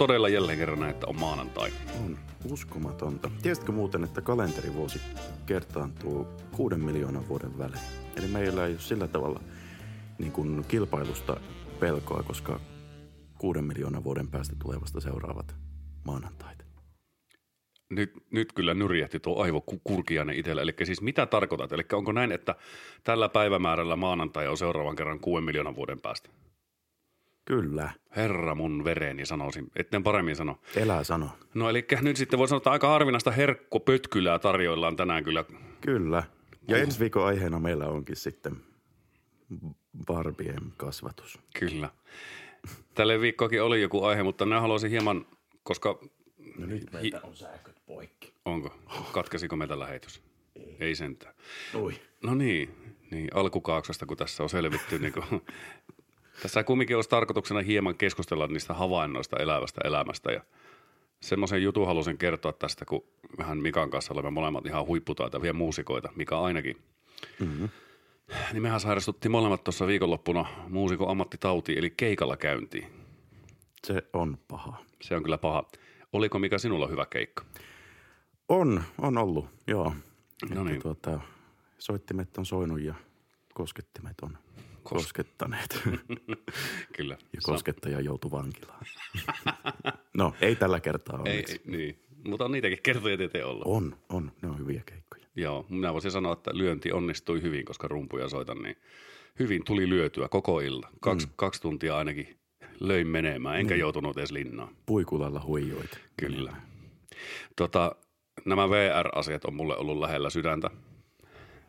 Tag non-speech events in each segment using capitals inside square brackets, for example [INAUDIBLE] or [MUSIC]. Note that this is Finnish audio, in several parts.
Todella jälleen kerran näin, että on maanantai? On uskomatonta. Tiesitkö muuten, että kalenterivuosi kertaantuu kuuden miljoonan vuoden välein? Eli meillä ei ole sillä tavalla niin kuin kilpailusta pelkoa, koska kuuden miljoonan vuoden päästä tulevasta seuraavat maanantait. Nyt, nyt kyllä nyrjähti tuo aivokurkiainen itsellä. Eli siis mitä tarkoitat? Eli onko näin, että tällä päivämäärällä maanantai on seuraavan kerran kuuden miljoonan vuoden päästä? Kyllä. Herra mun vereni sanoisin, etten paremmin sano. Elää sano. No eli nyt sitten voi sanoa, että aika harvinaista herkkopötkylää tarjoillaan tänään kyllä. Kyllä. Ja uh. ensi viikon aiheena meillä onkin sitten Barbien kasvatus. Kyllä. Tälle viikkoakin oli joku aihe, mutta minä haluaisin hieman, koska... No nyt meiltä on sähköt poikki. Onko? Katkesiko meitä lähetys? Ei. Ei sentään. Ui. No niin, niin alkukaaksosta kun tässä on selvitty, niin kuin, tässä kumminkin olisi tarkoituksena hieman keskustella niistä havainnoista elävästä elämästä ja semmoisen jutun halusin kertoa tästä, kun vähän Mikan kanssa olemme molemmat ihan huipputaitavia muusikoita, Mika ainakin. Mm-hmm. Niin mehän sairastuttiin molemmat tuossa viikonloppuna muusikon ammattitautiin, eli keikalla käyntiin. Se on paha. Se on kyllä paha. Oliko mikä sinulla hyvä keikka? On, on ollut, joo. No niin. Tuota, soittimet on soinut ja koskettimet on koskettaneet. [LAUGHS] Kyllä. Ja koskettaja joutui vankilaan. [LAUGHS] no, ei tällä kertaa ei, ei, niin. Mutta on niitäkin kertoja tieteen olla. On, on. Ne on hyviä keikkoja. Joo, minä voisin sanoa, että lyönti onnistui hyvin, koska rumpuja soitan, niin hyvin tuli lyötyä koko ilta. Kaksi, mm. kaksi tuntia ainakin löin menemään, enkä niin. joutunut edes linnaan. Puikulalla huijoit. Kyllä. Tota, nämä VR-asiat on mulle ollut lähellä sydäntä.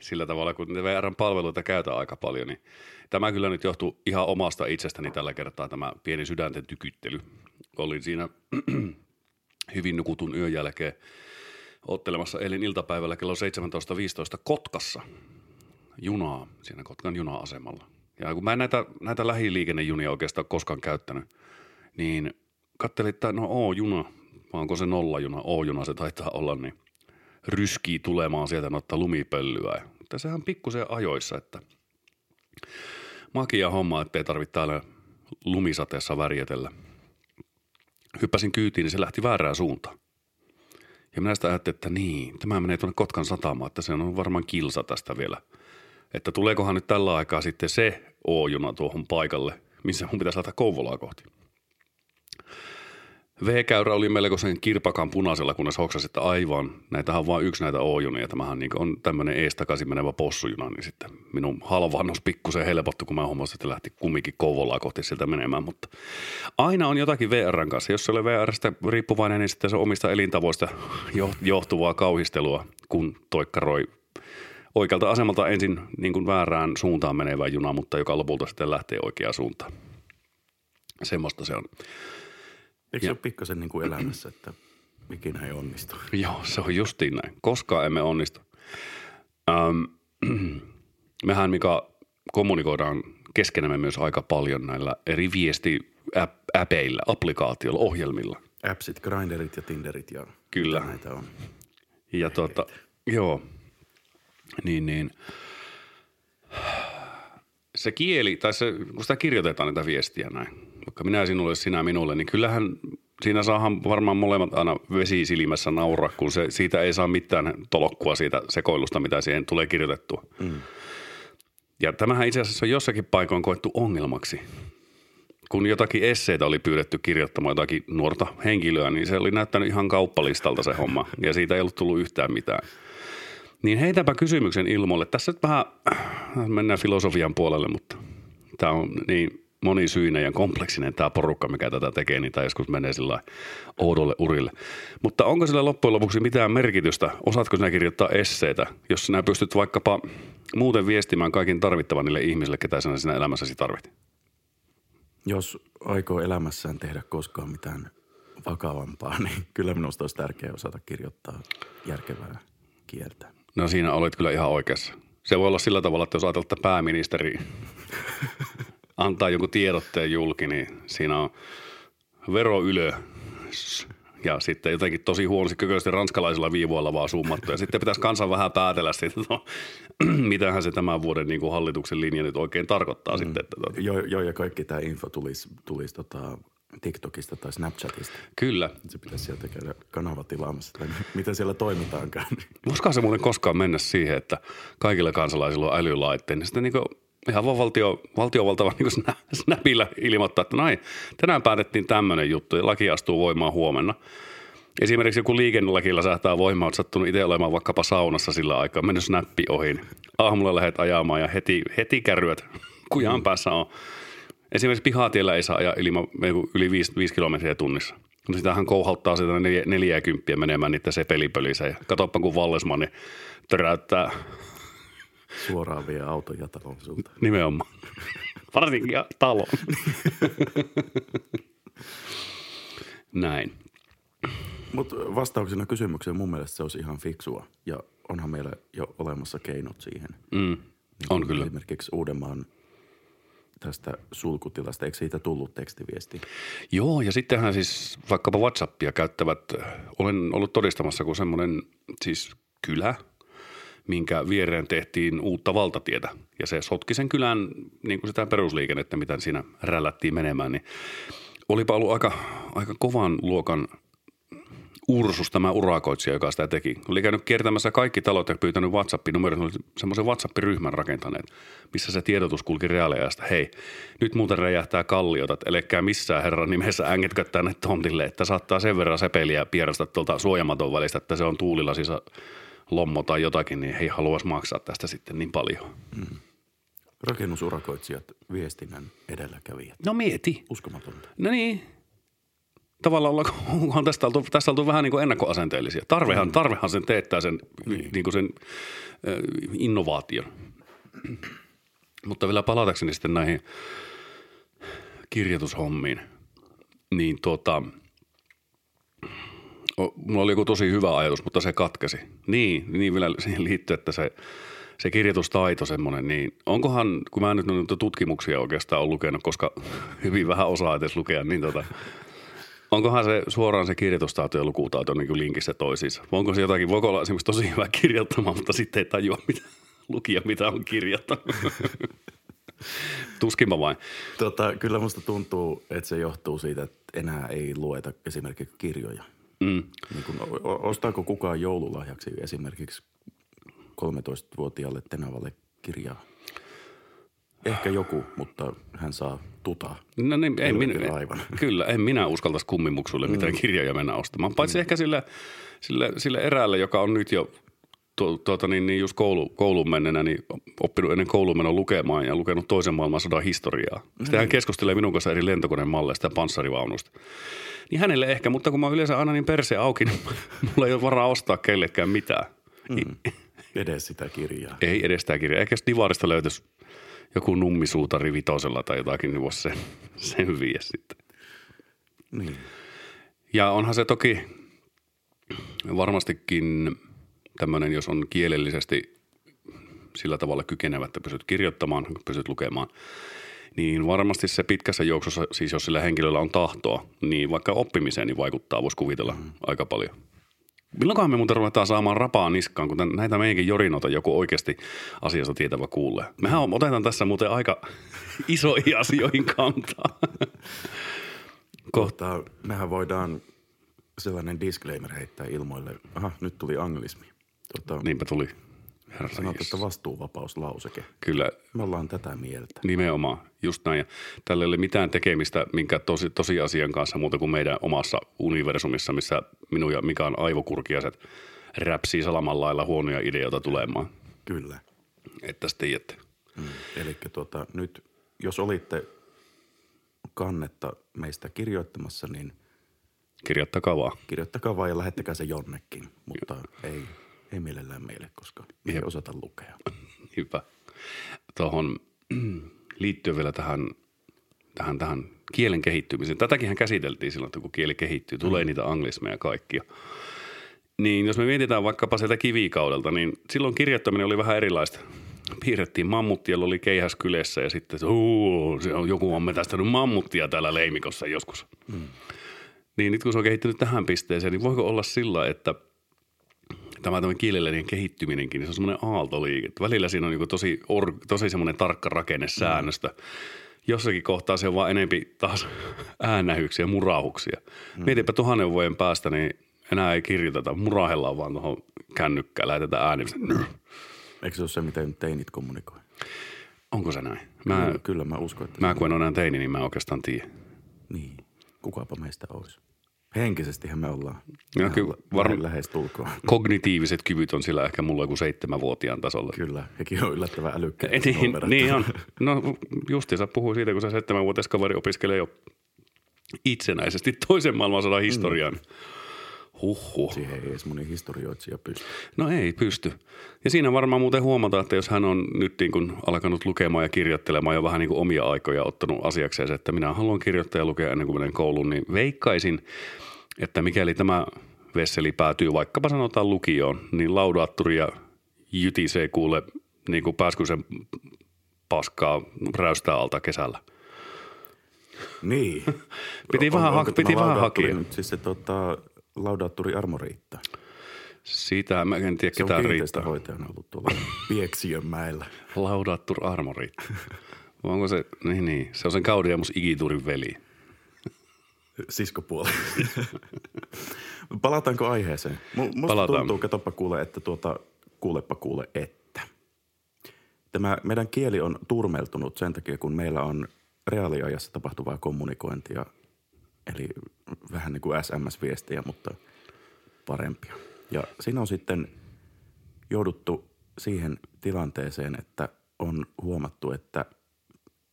Sillä tavalla, kun ne VRn palveluita käytän aika paljon, niin tämä kyllä nyt johtuu ihan omasta itsestäni tällä kertaa tämä pieni sydänten tykyttely. Olin siinä [CLEARS THROAT] hyvin nukutun yön jälkeen ottelemassa eilen iltapäivällä kello 17.15 Kotkassa junaa, siinä Kotkan juna-asemalla. Ja kun mä en näitä, näitä lähiliikennejunia oikeastaan koskaan käyttänyt, niin katselin, että no O-juna, vai onko se nollajuna, O-juna se taitaa olla, niin ryskii tulemaan sieltä noita lumipölyä. Mutta sehän pikkusen ajoissa, että makia homma, ettei tarvitse täällä lumisateessa värjätellä. Hyppäsin kyytiin, niin se lähti väärään suuntaan. Ja minä sitä ajattelin, että niin, tämä menee tuonne Kotkan satamaan, että se on varmaan kilsa tästä vielä. Että tuleekohan nyt tällä aikaa sitten se O-juna tuohon paikalle, missä mun pitäisi lähteä Kouvolaa kohti. V-käyrä oli melkoisen kirpakan punaisella, kunnes hoksasi, että aivan, näitähän on vain yksi näitä O-junia. Tämähän niin on tämmöinen ees takaisin menevä possujuna, niin sitten minun halvannos pikkusen helpottu, kun mä huomasin, että lähti kumminkin Kouvolaa kohti sieltä menemään. Mutta aina on jotakin VRn kanssa. Jos se oli VRstä riippuvainen, niin sitten se omista elintavoista johtuvaa kauhistelua, kun toikkaroi oikealta asemalta ensin niin kuin väärään suuntaan menevä juna, mutta joka lopulta sitten lähtee oikeaan suuntaan. Semmoista se on. Eikö se ole pikkasen niin kuin elämässä, että ikinä ei onnistu? [CLEARS THROAT] Joo, se on justiin näin. Koskaan emme onnistu. Ähm, [CLEARS THROAT] mehän, mikä kommunikoidaan keskenämme myös aika paljon näillä eri viesti-äpeillä, applikaatioilla, ohjelmilla. Appsit, Grinderit ja Tinderit ja Kyllä. näitä on. Ja tuota, joo, niin, niin. Se kieli, tai se, kun sitä kirjoitetaan näitä viestiä näin, vaikka minä sinulle, sinä minulle, niin kyllähän siinä saahan varmaan molemmat aina vesi silmässä nauraa, kun se, siitä ei saa mitään tolokkua siitä sekoilusta, mitä siihen tulee kirjoitettua. Mm. Ja tämähän itse asiassa on jossakin paikoin koettu ongelmaksi. Kun jotakin esseitä oli pyydetty kirjoittamaan jotakin nuorta henkilöä, niin se oli näyttänyt ihan kauppalistalta se homma, ja siitä ei ollut tullut yhtään mitään. Niin heitäpä kysymyksen ilmoille. Tässä nyt vähän mennään filosofian puolelle, mutta tämä on niin monisyinen ja kompleksinen tämä porukka, mikä tätä tekee, niin tämä joskus menee sillä oudolle urille. Mutta onko sillä loppujen lopuksi mitään merkitystä? Osaatko sinä kirjoittaa esseitä, jos sinä pystyt vaikkapa muuten viestimään kaikin tarvittavan niille ihmisille, ketä sinä siinä elämässäsi tarvit? Jos aikoo elämässään tehdä koskaan mitään vakavampaa, niin kyllä minusta olisi tärkeää osata kirjoittaa järkevää kieltä. No siinä olet kyllä ihan oikeassa. Se voi olla sillä tavalla, että jos ajatellaan, että pääministeri antaa joku tiedotteen julki, niin siinä on vero ylö ja sitten jotenkin tosi huonosti kököisesti ranskalaisilla viivoilla vaan summattu. Ja sitten pitäisi kansan vähän päätellä sitten, että no, [CLEARS THROAT] mitähän se tämän vuoden niin kuin hallituksen linja nyt oikein tarkoittaa mm. sitten. Että, tuota. Joo, jo, ja kaikki tämä info tulisi, tulisi tota TikTokista tai Snapchatista. Kyllä. Se pitäisi sieltä käydä kanava tilaamassa, tai miten siellä toimitaankaan. Voisikohan se muuten koskaan mennä siihen, että kaikilla kansalaisilla on älylaitteet, niin sitten niin ihan vaan valtio, valtiovalta vaan niin snapilla ilmoittaa, että näin, tänään päätettiin tämmöinen juttu ja laki astuu voimaan huomenna. Esimerkiksi joku liikennelakilla sähtää voimaan, olet sattunut itse olemaan vaikkapa saunassa sillä aikaa, mennyt snappi ohi. Niin aamulla lähdet ajamaan ja heti, heti kärryät kujan mm. päässä on. Esimerkiksi pihatiellä ei saa ajaa ilman, yli 5, 5 kilometriä tunnissa. No sitähän kouhauttaa sitä 40 menemään niitä sepelipölissä. Ja katoppa kun Vallesman niin töräyttää. Suoraan vie auton ja talon sulta. Nimenomaan. Varsinkin talon. Näin. Mutta vastauksena kysymykseen mun mielestä se olisi ihan fiksua. Ja onhan meillä jo olemassa keinot siihen. Mm, niin on kyllä. Esimerkiksi Uudenmaan tästä sulkutilasta. Eikö siitä tullut tekstiviesti? Joo, ja sittenhän siis vaikkapa WhatsAppia käyttävät, olen ollut todistamassa, kun semmoinen siis kylä, minkä viereen tehtiin uutta valtatietä. Ja se sotki sen kylän niin kuin sitä perusliikennettä, mitä siinä rällättiin menemään, niin olipa ollut aika, aika kovan luokan Ursus, tämä urakoitsija, joka sitä teki. Oli käynyt kiertämässä kaikki talot ja pyytänyt WhatsApp-numerot, oli semmoisen WhatsApp-ryhmän rakentaneet, missä se tiedotus kulki reaaliajasta. Hei, nyt muuten räjähtää kalliota, että elekää missään herran nimessä ängetkö tänne tontille, että saattaa sen verran sepeliä pierasta tuolta suojamaton välistä, että se on tuulilla siis lommo tai jotakin, niin he haluaisi maksaa tästä sitten niin paljon. Mm. Rakennusurakoitsijat, viestinnän edelläkävijät. No mieti. Uskomatonta. No niin, tavallaan onhan tästä oltu, tästä oltu vähän niin kuin ennakkoasenteellisia. Tarvehan, mm. tarvehan sen teettää sen, niin. Niin kuin sen äh, innovaation. [CLEARS THROAT] Mutta vielä palatakseni sitten näihin kirjoitushommiin, niin tuota, mulla oli joku tosi hyvä ajatus, mutta se katkesi. Niin, niin vielä siihen liittyy, että se, se kirjoitustaito semmoinen, niin onkohan, kun mä nyt noita tutkimuksia oikeastaan olen lukenut, koska [LAUGHS] hyvin vähän osaa edes lukea, niin tota, Onkohan se suoraan se kirjoitustaito ja lukutaito niin linkissä toisiinsa? Onko se jotakin, voiko olla esimerkiksi tosi hyvä kirjoittamaan, mutta sitten ei tajua [LAUGHS] mitä, lukia, mitä on kirjoittanut? [LAUGHS] Tuskinpa vain. Tota, kyllä musta tuntuu, että se johtuu siitä, että enää ei lueta esimerkiksi kirjoja. Mm. Niin kun, ostaako kukaan joululahjaksi esimerkiksi 13-vuotiaalle Tenavalle kirjaa? Ehkä joku, mutta hän saa tuta. No niin, en minä, [LAUGHS] kyllä, en minä uskaltaisi kummimuksuille mm. mitään kirjoja mennä ostamaan. Paitsi mm. ehkä sille, sille, sille eräälle, joka on nyt jo tu, tuota, niin, niin just koulu, kouluun mennenä, niin oppinut ennen kouluun menoa lukemaan ja lukenut toisen maailmansodan historiaa. Sitten hän mm. keskustelee minun kanssa eri lentokoneen malleista ja panssarivaunusta. Niin hänelle ehkä, mutta kun mä yleensä aina niin perse auki, niin [LAUGHS] mulla ei ole varaa ostaa kellekään mitään. Mm. [LAUGHS] Edes sitä kirjaa. Ei edes sitä kirjaa. Ehkä Divarista löytyisi joku nummisuutari vitosella tai jotakin, niin voisi sen, [LAUGHS] sen viiä sitten. Niin. Ja onhan se toki varmastikin tämmöinen, jos on kielellisesti sillä tavalla kykenevä, että pysyt kirjoittamaan, pysyt lukemaan, niin varmasti se pitkässä juoksussa, siis jos sillä henkilöllä on tahtoa, niin vaikka oppimiseen niin vaikuttaa, voisi kuvitella mm. aika paljon. Milloinkohan me muuten ruvetaan saamaan rapaa niskaan, kun näitä meidänkin jorinota joku oikeasti asiasta tietävä kuulee. Mehän otetaan tässä muuten aika [LAUGHS] isoihin asioihin kantaa. [LAUGHS] Kohta mehän voidaan sellainen disclaimer heittää ilmoille. Aha, nyt tuli anglismi. Tuota, Niinpä tuli. Herra Sanot, että vastuuvapauslauseke. Kyllä. Me ollaan tätä mieltä. Nimenomaan, just näin. Ja tällä ei ole mitään tekemistä minkä tosi, tosiasian kanssa muuta kuin meidän omassa universumissa, missä minun ja Mikan aivokurkiaiset räpsii salaman lailla huonoja ideoita tulemaan. Kyllä. Että sitten tiedätte. Mm. Eli tuota, nyt jos olitte kannetta meistä kirjoittamassa, niin Kirjoittakaa vaan. Kirjoittakaa vaan ja lähettäkää se jonnekin, mutta ei – ei mielellään meille, koska me ei osata lukea. [LAUGHS] Hyvä. Tuohon [CLEARS THROAT] liittyy vielä tähän, tähän, tähän kielen kehittymiseen. Tätäkin käsiteltiin silloin, että kun kieli kehittyy, tulee mm. niitä anglismeja kaikkia. Niin jos me mietitään vaikkapa sieltä kivikaudelta, niin silloin kirjoittaminen oli vähän erilaista. Piirrettiin mammuttia, oli keihäs kylässä ja sitten se on joku on metästänyt mammuttia täällä leimikossa joskus. Mm. Niin nyt kun se on kehittynyt tähän pisteeseen, niin voiko olla sillä, että – tämä, tämä kielellinen kehittyminenkin, niin se on semmoinen aaltoliike. Välillä siinä on niin tosi, or, tosi semmoinen tarkka rakenne säännöstä. Mm. jossakin kohtaa se on vaan enempi taas [LAUGHS] äänähyksiä, murahuksia. Mm. Mietipä tuhannen vuoden päästä, niin enää ei kirjoiteta, murahellaan vaan tuohon kännykkään, lähetetään ääni. Eikö se ole se, miten teinit kommunikoi? Onko se näin? Mä, kyllä, kyllä mä uskon, että... Mä kun en ole enää teini, niin mä oikeastaan tiedä. Niin, kukapa meistä olisi. Henkisestihän me ollaan No, kyllä, varm- lähes tulkoon. [LAUGHS] Kognitiiviset kyvyt on sillä ehkä mulla joku seitsemänvuotiaan tasolla. Kyllä, hekin on yllättävän älykkäitä. Niin, niin on. No justiinsa puhui siitä, kun se seitsemänvuotias kaveri opiskelee jo itsenäisesti toisen maailmansodan historian. Mm. Huhhuh. Siihen ei edes moni historioitsija pysty. No ei pysty. Ja siinä varmaan muuten huomataan, että jos hän on nyt niin kuin alkanut lukemaan ja kirjoittelemaan jo vähän niin kuin omia aikoja ottanut asiakseen, että minä haluan kirjoittaa ja lukea ennen kuin menen kouluun, niin veikkaisin, että mikäli tämä vesseli päätyy vaikkapa sanotaan lukioon, niin laudaattori ja jytisee kuule niin kuin pääskysen paskaa räystää alta kesällä. Niin. [LAUGHS] Piti On- vähän, onko ha- piti vähän hakea. Nyt siis se tota, laudaattori Armo riittää. Sitä mä en tiedä, ketään riittää. kiinteistöhoitajana ollut tuolla Pieksiönmäellä. Laudaattur armori. Vai Onko se, niin, niin, se on sen Kaudiamus Igiturin veli. Siskopuoli. [LAUGHS] Palataanko aiheeseen? Mu- Musta Palataan. tuntuu, katoppa kuule, että tuota, kuulepa kuule, että. Tämä meidän kieli on turmeltunut sen takia, kun meillä on reaaliajassa tapahtuvaa kommunikointia, eli vähän niin kuin SMS-viestejä, mutta parempia. Ja siinä on sitten jouduttu siihen tilanteeseen, että on huomattu, että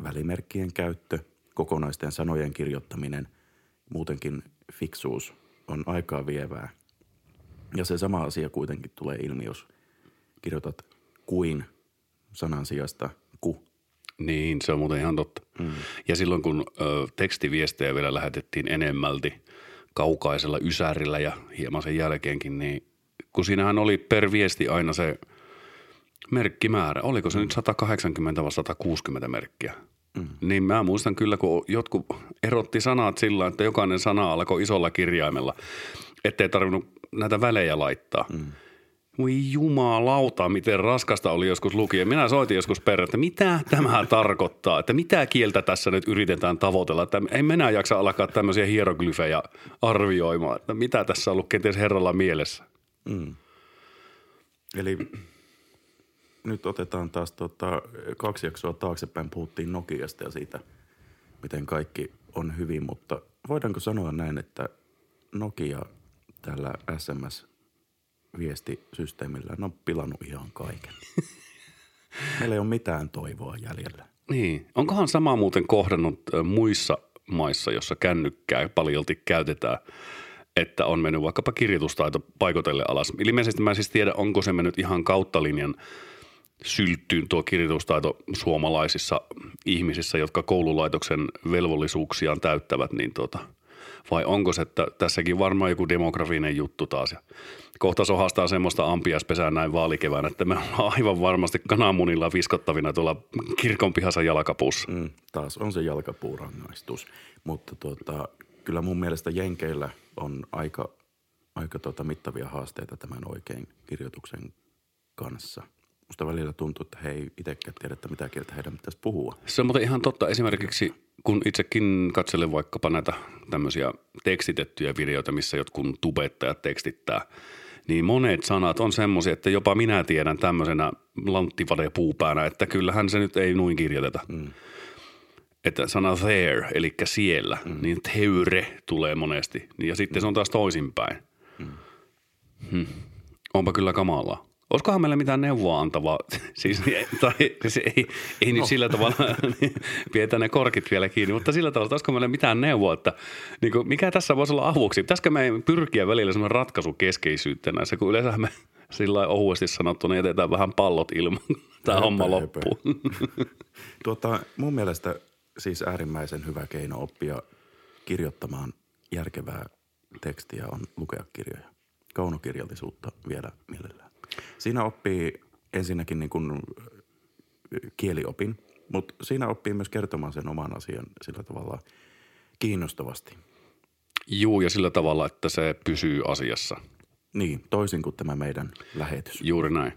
välimerkkien käyttö, kokonaisten sanojen kirjoittaminen, muutenkin fiksuus on aikaa vievää. Ja se sama asia kuitenkin tulee ilmi, jos kirjoitat kuin sanan sijasta. Niin, se on muuten ihan totta. Mm. Ja silloin kun ö, tekstiviestejä vielä lähetettiin enemmälti kaukaisella ysärillä ja hieman sen jälkeenkin, niin kun siinähän oli per viesti aina se merkkimäärä. Oliko se nyt 180 vai 160 merkkiä? Mm. Niin mä muistan kyllä, kun jotkut erotti sanat sillä, että jokainen sana alkoi isolla kirjaimella, ettei tarvinnut näitä välejä laittaa. Mm. Voi jumalauta, miten raskasta oli joskus lukia. Minä soitin joskus perään, että mitä tämä [LAUGHS] tarkoittaa, että mitä kieltä tässä nyt yritetään tavoitella. Että ei minä jaksa alkaa tämmöisiä hieroglyfejä arvioimaan, että mitä tässä on ollut kenties herralla mielessä. Mm. Eli nyt otetaan taas tota, kaksi jaksoa taaksepäin. Puhuttiin Nokiasta ja siitä, miten kaikki on hyvin, mutta voidaanko sanoa näin, että Nokia tällä SMS-viestisysteemillä on pilannut ihan kaiken. [LAUGHS] Meillä ei ole mitään toivoa jäljellä. Niin. Onkohan sama muuten kohdannut muissa maissa, jossa kännykkää paljolti käytetään, että on mennyt vaikkapa kirjoitustaito paikotelle alas. Ilmeisesti mä en siis tiedä, onko se mennyt ihan kautta linjan sylttyyn tuo kirjoitustaito suomalaisissa ihmisissä, jotka koululaitoksen velvollisuuksiaan täyttävät, niin tuota, vai onko se, että tässäkin varmaan joku demografinen juttu taas. Kohta sohastaa semmoista ampiaispesää näin vaalikevään, että me ollaan aivan varmasti kananmunilla viskottavina tuolla kirkon pihassa jalkapuussa. Mm, taas on se jalkapuurangaistus. Mutta tuota, kyllä mun mielestä Jenkeillä on aika, aika tuota mittavia haasteita tämän oikein kirjoituksen kanssa. Musta välillä tuntuu, että he ei itsekään tiedä, että mitä kieltä heidän pitäisi puhua. Se on muuten ihan totta. Esimerkiksi kun itsekin katselen vaikkapa näitä tämmöisiä tekstitettyjä videoita, missä jotkut tubettajat tekstittää, niin monet sanat on semmoisia, että jopa minä tiedän tämmöisenä lanttivade puupäänä, että kyllähän se nyt ei noin kirjoiteta. Mm. Että sana there, eli siellä, mm. niin teure tulee monesti. Ja sitten se on taas toisinpäin. Mm. Hmm. Onpa kyllä kamalaa. Olisikohan meillä mitään neuvoa antavaa? [LAUGHS] siis, tai, se ei, ei nyt sillä tavalla, niin pidetään ne korkit vielä kiinni, mutta sillä tavalla, että olisiko meillä mitään neuvoa, että niin kuin, mikä tässä voisi olla avuksi? Pitäisikö meidän pyrkiä välillä semmoinen ratkaisukeskeisyyttä näissä, kun yleensä me sillä ohuesti sanottuna jätetään vähän pallot ilman, tämä Höpö, homma loppuu. [LAUGHS] Tuota, mun mielestä siis äärimmäisen hyvä keino oppia kirjoittamaan järkevää tekstiä on lukea kirjoja. Kaunokirjallisuutta vielä mielellään. Siinä oppii ensinnäkin niin kuin kieliopin, mutta siinä oppii myös kertomaan sen oman asian sillä tavalla kiinnostavasti. Juu, ja sillä tavalla, että se pysyy asiassa. Niin, toisin kuin tämä meidän lähetys. Juuri näin.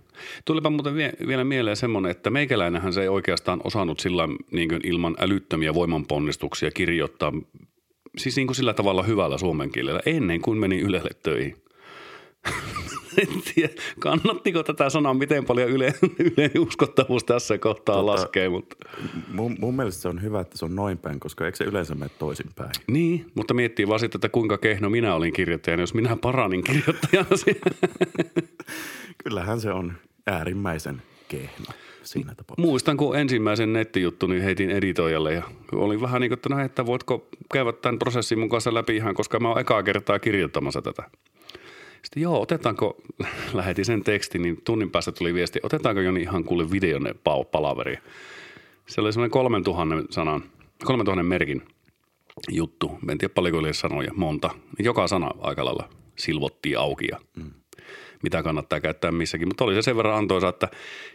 Tulipa muuten vie, vielä mieleen semmoinen, että meikäläinenhän se ei oikeastaan osannut sillä niin kuin ilman älyttömiä voimanponnistuksia kirjoittaa, siis niin kuin sillä tavalla hyvällä suomen kielellä, ennen kuin meni Ylelle töihin. [LAUGHS] en tiedä, kannattiko tätä sanoa, miten paljon yle, yle uskottavuus tässä kohtaa tota, laskee. Mutta. Mun, mun mielestä se on hyvä, että se on noin päin, koska eikö se yleensä mene toisinpäin? Niin, mutta miettii vaan sitten, että kuinka kehno minä olin kirjoittajana, jos minä paranin kirjoittajana. [LAUGHS] Kyllähän se on äärimmäisen kehno siinä tapauksessa. Muistan, kun ensimmäisen nettijuttu niin heitin editoijalle ja oli vähän niin kuin, että no, että voitko käydä tämän prosessin mun kanssa läpi ihan, koska mä oon ekaa kertaa kirjoittamassa tätä. Sitten joo, otetaanko, [LAUGHS] lähetin sen tekstin, niin tunnin päästä tuli viesti, otetaanko Joni ihan kuule videon palaveri. Se oli semmoinen 3000 sanan, 3000 merkin juttu. En tiedä paljonko oli sanoja, monta. Joka sana aika lailla silvottiin auki ja mm. mitä kannattaa käyttää missäkin. Mutta oli se sen verran antoisa, että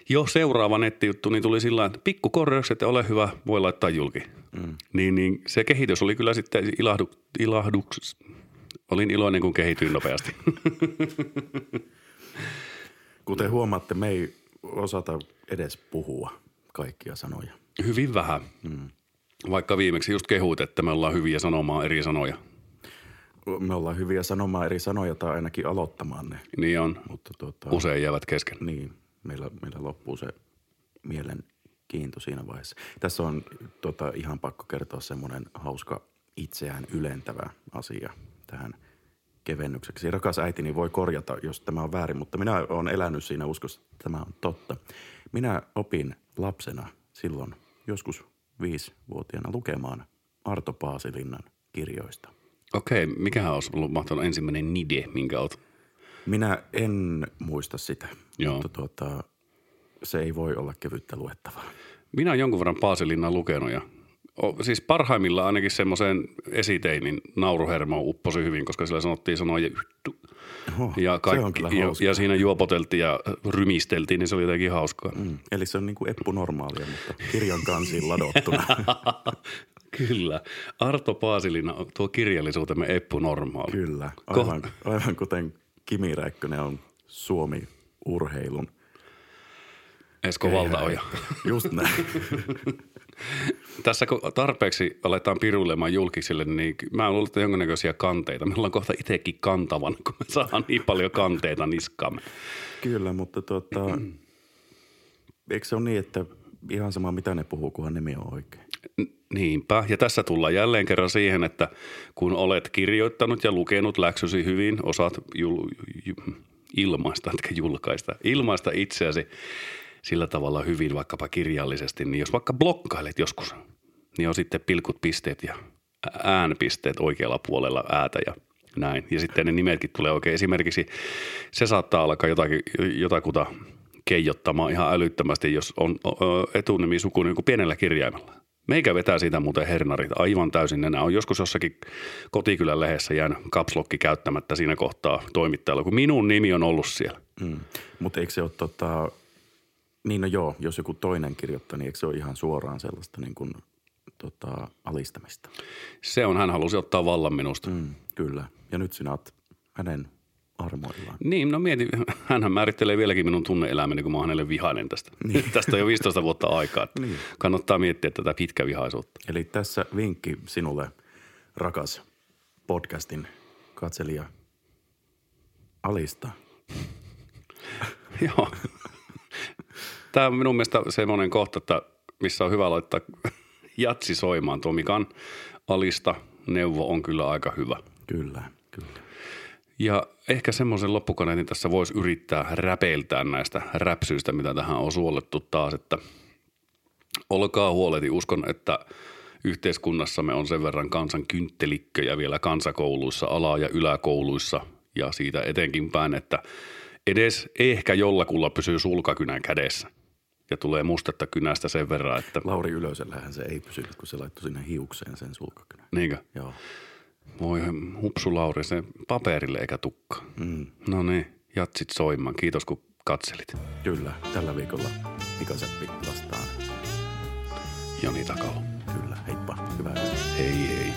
jo seuraava nettijuttu niin tuli sillä että pikku korjaukset ja ole hyvä, voi laittaa julki. Mm. Niin, niin se kehitys oli kyllä sitten ilahdu, ilahduks, Olin iloinen, kun kehityin nopeasti. [LAUGHS] Kuten huomaatte, me ei osata edes puhua kaikkia sanoja. Hyvin vähän. Mm. Vaikka viimeksi just kehuit, että me ollaan hyviä sanomaan eri sanoja. Me ollaan hyviä sanomaan eri sanoja tai ainakin aloittamaan ne. Niin on. Mutta tuota, Usein jäävät kesken. Niin, meillä, meillä loppuu se mielenkiinto siinä vaiheessa. Tässä on tota, ihan pakko kertoa semmoinen hauska itseään ylentävä asia – tähän kevennykseksi. Rakas äitini voi korjata, jos tämä on väärin, mutta minä olen elänyt siinä uskossa, että tämä on totta. Minä opin lapsena silloin joskus viisivuotiaana lukemaan Arto Paasilinnan kirjoista. Okei, mikähän olisi ollut mahtanut ensimmäinen nide, minkä olet? Minä en muista sitä, Joo. mutta tuota, se ei voi olla kevyttä luettavaa. Minä olen jonkun verran Paasilinnan lukenut ja siis parhaimmillaan ainakin semmoiseen esiteinin nauruhermoon upposi hyvin, koska sillä sanottiin sanoja yhtu. Oho, ja, kaikki, ja, ja, siinä juopoteltiin ja rymisteltiin, niin se oli jotenkin hauskaa. Mm, eli se on niin kuin Eppu normaalia, mutta kirjan kansiin ladottuna. [LAUGHS] Kyllä. Arto Paasilina, tuo kirjallisuutemme Eppu normaali. Kyllä. Aivan, aivan kuten Kimi Räikkönen on Suomi-urheilun. Esko Valtaoja. Just näin. [LAUGHS] Tässä kun tarpeeksi aletaan piruilemaan julkisille, niin mä luulen, että jonkinnäköisiä kanteita. Meillä on kohta itsekin kantavan, kun me saadaan niin paljon kanteita niskaamme. Kyllä, mutta tuota, eikö se ole niin, että ihan sama mitä ne puhuu, kunhan nimi on oikein? Niinpä. Ja tässä tullaan jälleen kerran siihen, että kun olet kirjoittanut ja lukenut läksysi hyvin, osaat jul, ilmaista, etkä [LAUGHS] julkaista, ilmaista itseäsi, sillä tavalla hyvin vaikkapa kirjallisesti, niin jos vaikka blokkailet joskus, niin on sitten pilkut pisteet ja äänpisteet oikealla puolella äätä ja näin. Ja sitten ne nimetkin tulee oikein. Esimerkiksi se saattaa alkaa jotakin, jotakuta keijottamaan ihan älyttömästi, jos on etunimi suku niin kuin pienellä kirjaimella. Meikä vetää siitä muuten hernarit aivan täysin. Nämä on joskus jossakin kotikylän lehdessä jäänyt kapslokki käyttämättä siinä kohtaa toimittajalla, kun minun nimi on ollut siellä. Mm. Mutta eikö se ole tota, niin no joo, jos joku toinen kirjoittaa, niin eikö se ole ihan suoraan sellaista niin kuin, tota, alistamista? Se on, hän halusi ottaa vallan minusta. Mm, kyllä, ja nyt sinä olet hänen armoillaan. Niin, no mieti, [LAUGHS] hän määrittelee vieläkin minun tunneelämäni, kun mä oon hänelle vihainen tästä. [LAUGHS] Niin. tästä on jo 15 vuotta aikaa. [LAUGHS] niin. Kannattaa miettiä tätä pitkävihaisuutta. Eli tässä vinkki sinulle, rakas podcastin katselija, alista. Joo tämä on minun mielestä semmoinen kohta, että missä on hyvä laittaa [LAUGHS] jatsi soimaan. Tuo Mikan alista neuvo on kyllä aika hyvä. Kyllä, kyllä. Ja ehkä semmoisen loppukaneetin tässä voisi yrittää räpeiltää näistä räpsyistä, mitä tähän on suolettu taas, että olkaa huoleti. Uskon, että yhteiskunnassamme on sen verran kansan kynttelikköjä vielä kansakouluissa, ala- ja yläkouluissa ja siitä etenkin päin, että edes ehkä jollakulla pysyy sulkakynän kädessä ja tulee mustetta kynästä sen verran, että... Lauri Ylösellähän se ei pysynyt, kun se laittoi sinne hiukseen sen sulkakynän. Niinkö? Joo. Voi hupsu Lauri, se paperille eikä tukka. Mm. No niin, jatsit soimaan. Kiitos kun katselit. Kyllä, tällä viikolla Mika Seppi vastaan. Joni Takalo. Kyllä, heippa. Hyvää Hei hei.